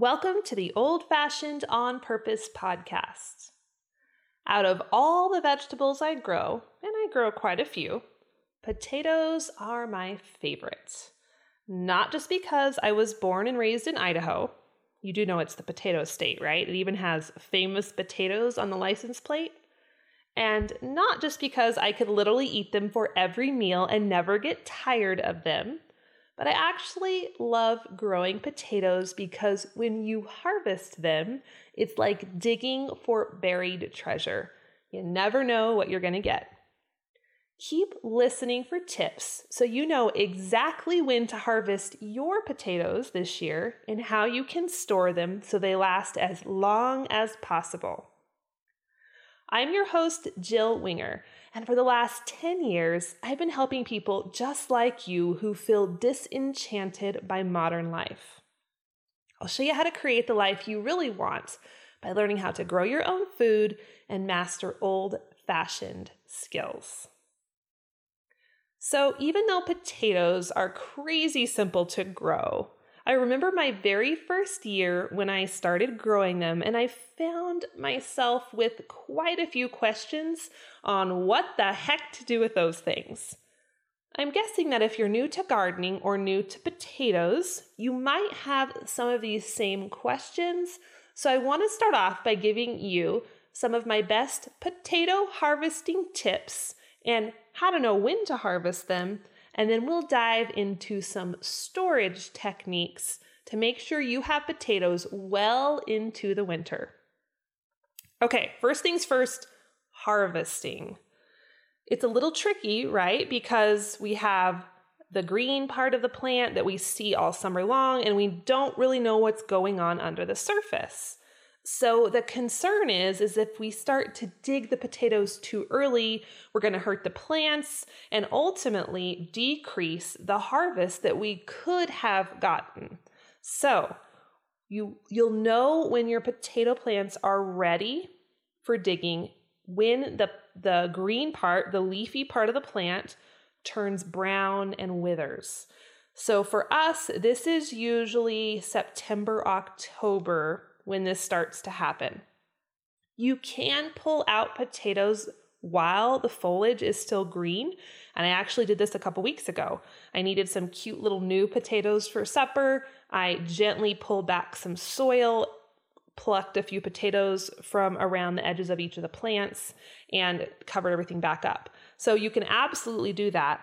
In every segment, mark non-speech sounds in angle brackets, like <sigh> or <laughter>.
Welcome to the Old Fashioned On Purpose podcast. Out of all the vegetables I grow, and I grow quite a few, potatoes are my favorite. Not just because I was born and raised in Idaho. You do know it's the potato state, right? It even has famous potatoes on the license plate. And not just because I could literally eat them for every meal and never get tired of them but I actually love growing potatoes because when you harvest them, it's like digging for buried treasure. You never know what you're going to get. Keep listening for tips so you know exactly when to harvest your potatoes this year and how you can store them so they last as long as possible. I'm your host, Jill Winger, and for the last 10 years, I've been helping people just like you who feel disenchanted by modern life. I'll show you how to create the life you really want by learning how to grow your own food and master old fashioned skills. So, even though potatoes are crazy simple to grow, I remember my very first year when I started growing them, and I found myself with quite a few questions on what the heck to do with those things. I'm guessing that if you're new to gardening or new to potatoes, you might have some of these same questions. So I want to start off by giving you some of my best potato harvesting tips and how to know when to harvest them and then we'll dive into some storage techniques to make sure you have potatoes well into the winter. Okay, first things first harvesting. It's a little tricky, right? Because we have the green part of the plant that we see all summer long, and we don't really know what's going on under the surface. So the concern is is if we start to dig the potatoes too early, we're going to hurt the plants and ultimately decrease the harvest that we could have gotten. So, you you'll know when your potato plants are ready for digging when the the green part, the leafy part of the plant turns brown and withers. So for us, this is usually September, October when this starts to happen. You can pull out potatoes while the foliage is still green. And I actually did this a couple weeks ago. I needed some cute little new potatoes for supper. I gently pulled back some soil, plucked a few potatoes from around the edges of each of the plants, and covered everything back up. So you can absolutely do that.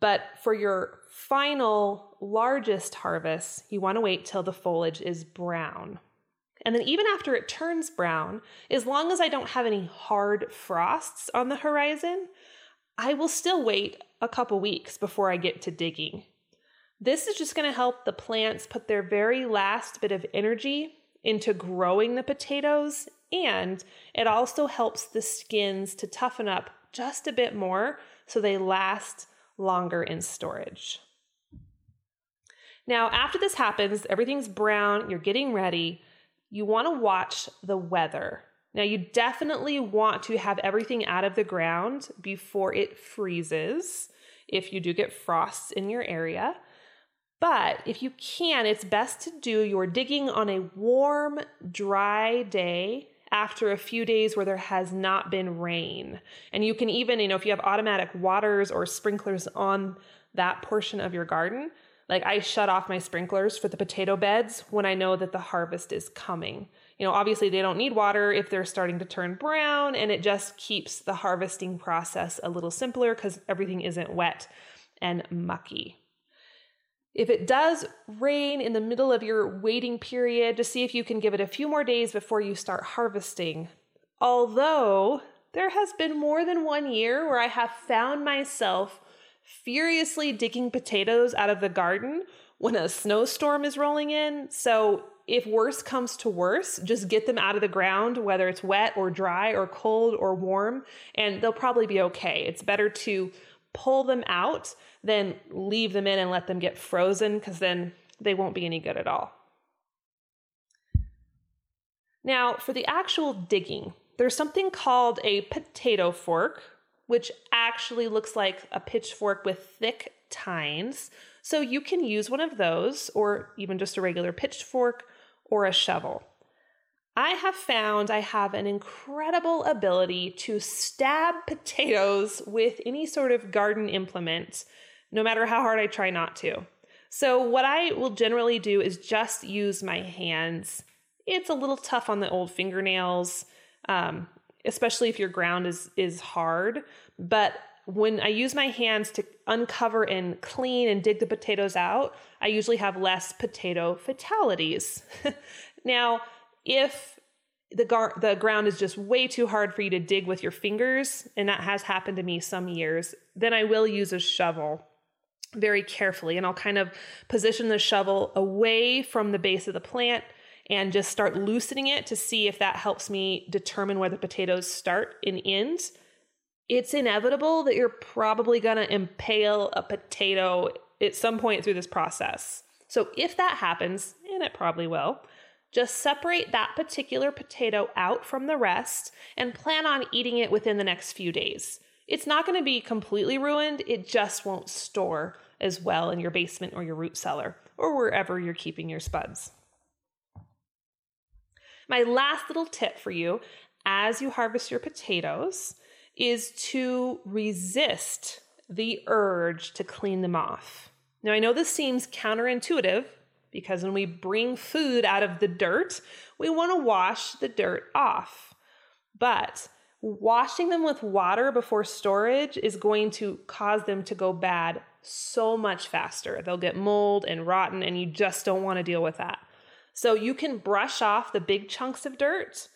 But for your final largest harvest, you want to wait till the foliage is brown. And then, even after it turns brown, as long as I don't have any hard frosts on the horizon, I will still wait a couple weeks before I get to digging. This is just going to help the plants put their very last bit of energy into growing the potatoes, and it also helps the skins to toughen up just a bit more so they last longer in storage. Now, after this happens, everything's brown, you're getting ready you want to watch the weather. Now, you definitely want to have everything out of the ground before it freezes if you do get frosts in your area. But if you can, it's best to do your digging on a warm, dry day after a few days where there has not been rain. And you can even, you know, if you have automatic waters or sprinklers on that portion of your garden, like I shut off my sprinklers for the potato beds when I know that the harvest is coming. You know, obviously they don't need water if they're starting to turn brown and it just keeps the harvesting process a little simpler cuz everything isn't wet and mucky. If it does rain in the middle of your waiting period, just see if you can give it a few more days before you start harvesting. Although there has been more than one year where I have found myself furiously digging potatoes out of the garden when a snowstorm is rolling in. So, if worse comes to worse, just get them out of the ground, whether it's wet or dry or cold or warm, and they'll probably be okay. It's better to pull them out than leave them in and let them get frozen because then they won't be any good at all. Now, for the actual digging, there's something called a potato fork, which actually looks like a pitchfork with thick tines. So you can use one of those, or even just a regular pitchfork, or a shovel. I have found I have an incredible ability to stab <laughs> potatoes with any sort of garden implement, no matter how hard I try not to. So, what I will generally do is just use my hands. It's a little tough on the old fingernails, um, especially if your ground is, is hard. But when I use my hands to uncover and clean and dig the potatoes out, I usually have less potato fatalities. <laughs> now, if the gar- the ground is just way too hard for you to dig with your fingers, and that has happened to me some years, then I will use a shovel very carefully and I'll kind of position the shovel away from the base of the plant and just start loosening it to see if that helps me determine where the potatoes start and end. It's inevitable that you're probably to impale a potato at some point through this process. So if that happens, and it probably will, just separate that particular potato out from the rest and plan on eating it within the next few days. It's not going to be completely ruined, it just won't store as well in your basement or your root cellar or wherever you're keeping your spuds. My last little tip for you as you harvest your potatoes is to resist the urge to clean them off. Now, I know this seems counterintuitive because when we bring food out of the dirt, we want to wash the dirt off. But washing them with water before storage is going to cause them to go bad so much faster. They'll get mold and rotten, and you just don't want to deal with that. So you can brush off the big chunks of dirt,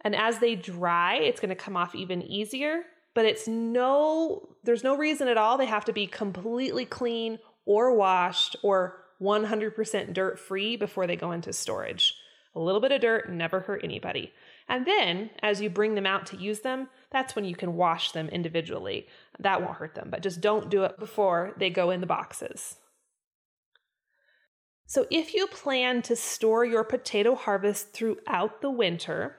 and as they dry, it's going to come off even easier. But it's no, there's no reason at all they have to be completely clean or washed or 100% dirt free before they go into storage. A little bit of dirt never hurt anybody. And then as you bring them out to use them, that's when you can wash them individually. That won't hurt them, but just don't do it before they go in the boxes. So, if you plan to store your potato harvest throughout the winter,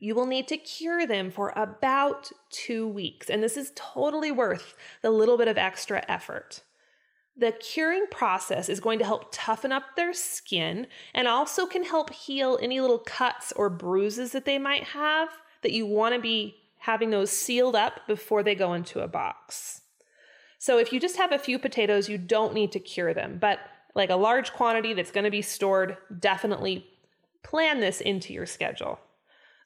you will need to cure them for about two weeks. And this is totally worth the little bit of extra effort. The curing process is going to help toughen up their skin and also can help heal any little cuts or bruises that they might have that you want to be having those sealed up before they go into a box. So if you just have a few potatoes, you don't need to cure them, but like a large quantity that's going to be stored, definitely plan this into your schedule.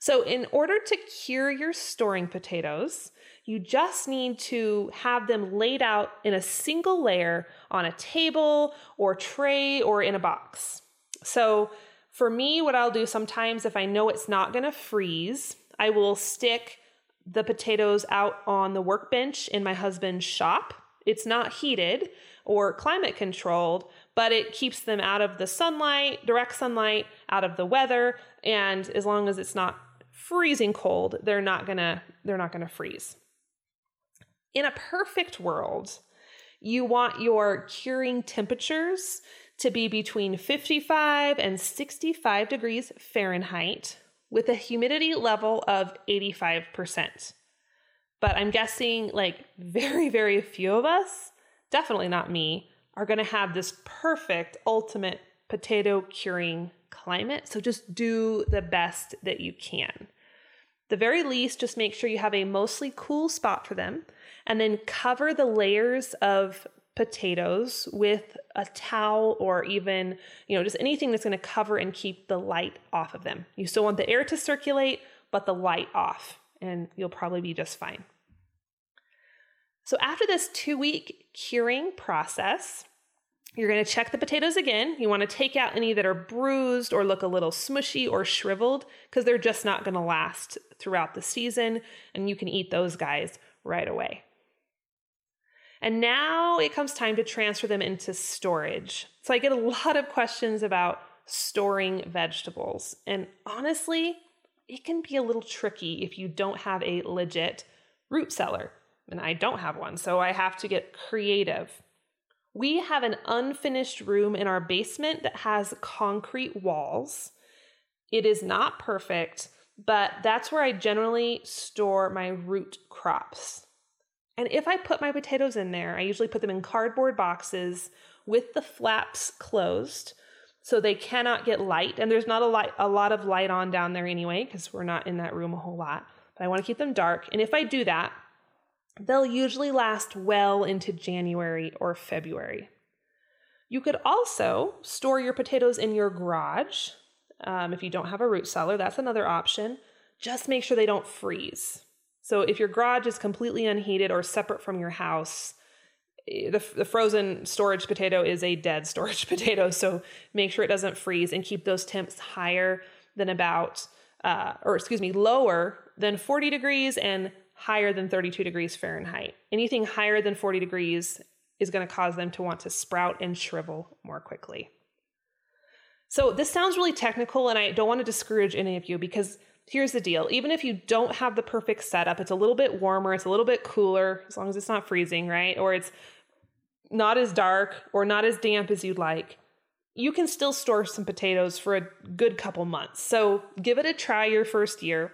So, in order to cure your storing potatoes, you just need to have them laid out in a single layer on a table or tray or in a box. So, for me, what I'll do sometimes if I know it's not going to freeze, I will stick the potatoes out on the workbench in my husband's shop. It's not heated or climate controlled, but it keeps them out of the sunlight, direct sunlight, out of the weather, and as long as it's not freezing cold, they're not going to they're not going to freeze. In a perfect world, you want your curing temperatures to be between 55 and 65 degrees Fahrenheit with a humidity level of 85%. But I'm guessing like very, very few of us, definitely not me, are going to have this perfect ultimate potato curing climate. So just do the best that you can. The very least, just make sure you have a mostly cool spot for them and then cover the layers of potatoes with a towel or even, you know, just anything that's going to cover and keep the light off of them. You still want the air to circulate, but the light off, and you'll probably be just fine. So, after this two week curing process, you're going to check the potatoes again. You want to take out any that are bruised or look a little smushy or shriveled because they're just not going to last throughout the season, and you can eat those guys right away. And now it comes time to transfer them into storage. So I get a <laughs> lot of questions about storing vegetables. And honestly, it can be a little tricky if you don't have a legit root cellar. And I don't have one, so I have to get creative. We have an unfinished room in our basement that has concrete walls. It is not perfect, but that's where I generally store my root crops. And if I put my potatoes in there, I usually put them in cardboard boxes with the flaps closed So they cannot get light, and there's not a, light, a lot of light on down there anyway, because we're not in that room a whole lot. But I want to keep them dark. And if I do that, they'll usually last well into January or February. You could also store your potatoes in your garage. Um, if you don't have a root cellar, that's another option. Just make sure they don't freeze. So if your garage is completely unheated or separate from your house, the, the frozen storage potato is a dead storage <laughs> potato. So make sure it doesn't freeze and keep those temps higher than about, uh, or excuse me, lower than 40 degrees and higher than 32 degrees Fahrenheit. Anything higher than 40 degrees is going to cause them to want to sprout and shrivel more quickly. So, this sounds really technical, and I don't want to discourage any of you because here's the deal. Even if you don't have the perfect setup, it's a little bit warmer, it's a little bit cooler, as long as it's not freezing, right? Or it's not as dark or not as damp as you'd like. You can still store some potatoes for a good couple months. So, give it a try your first year,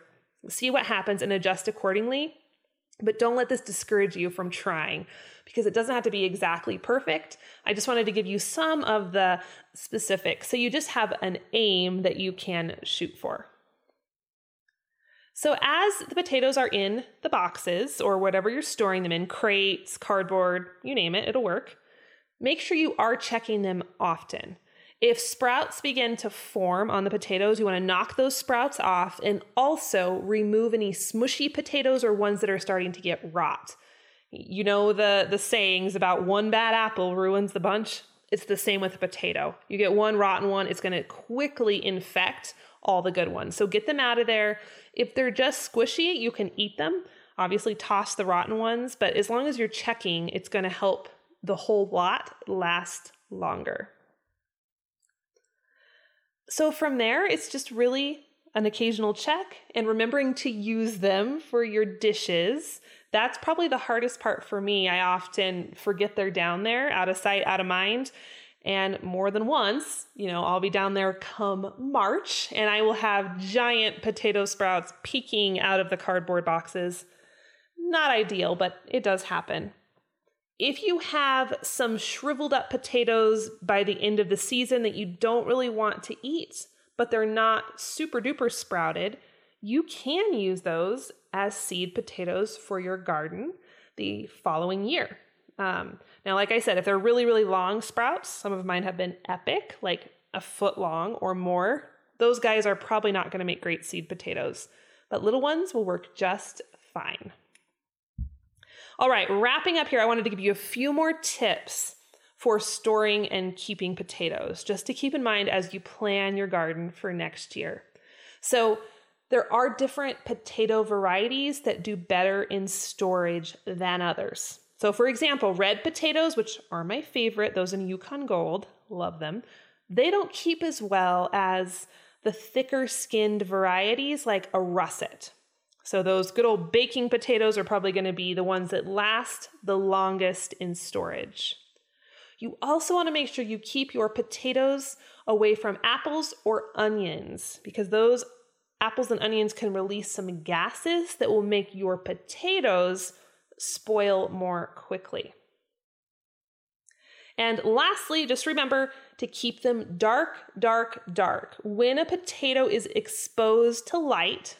see what happens, and adjust accordingly. But don't let this discourage you from trying because it doesn't have to be exactly perfect. I just wanted to give you some of the specifics so you just have an aim that you can shoot for. So, as the potatoes are in the boxes or whatever you're storing them in, crates, cardboard, you name it, it'll work. Make sure you are checking them often. If sprouts begin to form on the potatoes, you want to knock those sprouts off and also remove any smushy potatoes or ones that are starting to get rot. You know the the sayings about one bad apple ruins the bunch. It's the same with a potato. You get one rotten one, it's going to quickly infect all the good ones. So get them out of there. If they're just squishy, you can eat them. Obviously, toss the rotten ones, but as long as you're checking, it's going to help the whole lot last longer. So from there, it's just really an occasional check and remembering to use them for your dishes. That's probably the hardest part for me. I often forget they're down there, out of sight, out of mind. And more than once, you know, I'll be down there come March and I will have giant potato sprouts peeking out of the cardboard boxes. Not ideal, but it does happen. If you have some shriveled up potatoes by the end of the season that you don't really want to eat, but they're not super duper sprouted, you can use those as seed potatoes for your garden the following year. Um, now, like I said, if they're really, really long sprouts, some of mine have been epic, like a foot long or more. Those guys are probably not going to make great seed potatoes, but little ones will work just fine. All right, wrapping up here, I wanted to give you a few more tips for storing and keeping potatoes, just to keep in mind as you plan your garden for next year. So, there are different potato varieties that do better in storage than others. So, for example, red potatoes, which are my favorite, those in Yukon Gold, love them, they don't keep as well as the thicker skinned varieties like a russet. So, those good old baking potatoes are probably going to be the ones that last the longest in storage. You also want to make sure you keep your potatoes away from apples or onions because those apples and onions can release some gases that will make your potatoes spoil more quickly. And lastly, just remember to keep them dark, dark, dark. When a potato is exposed to light,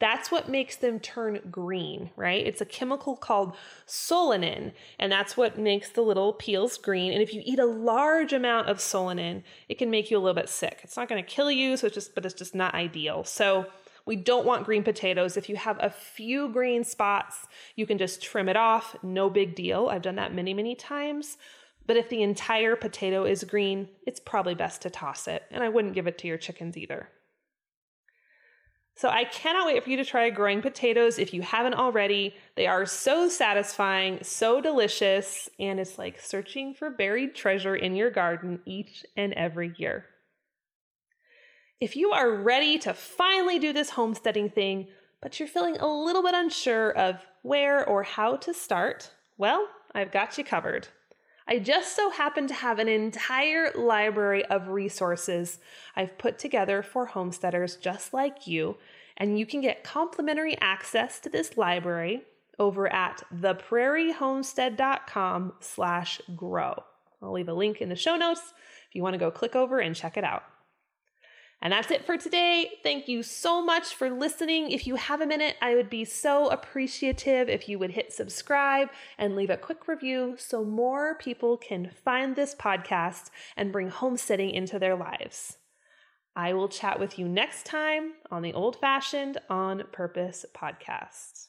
that's what makes them turn green, right? It's a chemical called solanine, and that's what makes the little peels green. And if you eat a large amount of solanine, it can make you a little bit sick. It's not going to kill you, so it's just but it's just not ideal. So we don't want green potatoes. If you have a few green spots, you can just trim it off. No big deal. I've done that many, many times. But if the entire potato is green, it's probably best to toss it. And I wouldn't give it to your chickens either. So I cannot wait for you to try growing potatoes if you haven't already. They are so satisfying, so delicious, and it's like searching for buried treasure in your garden each and every year. If you are ready to finally do this homesteading thing, but you're feeling a little bit unsure of where or how to start, well, I've got you covered. I just so happen to have an entire library of resources I've put together for homesteaders just like you, and you can get complimentary access to this library over at theprairiehomestead.com slash grow. I'll leave a link in the show notes if you want to go click over and check it out. And that's it for today. Thank you so much for listening. If you have a minute, I would be so appreciative if you would hit subscribe and leave a quick review so more people can find this podcast and bring homesteading into their lives. I will chat with you next time on the Old Fashioned on Purpose podcast.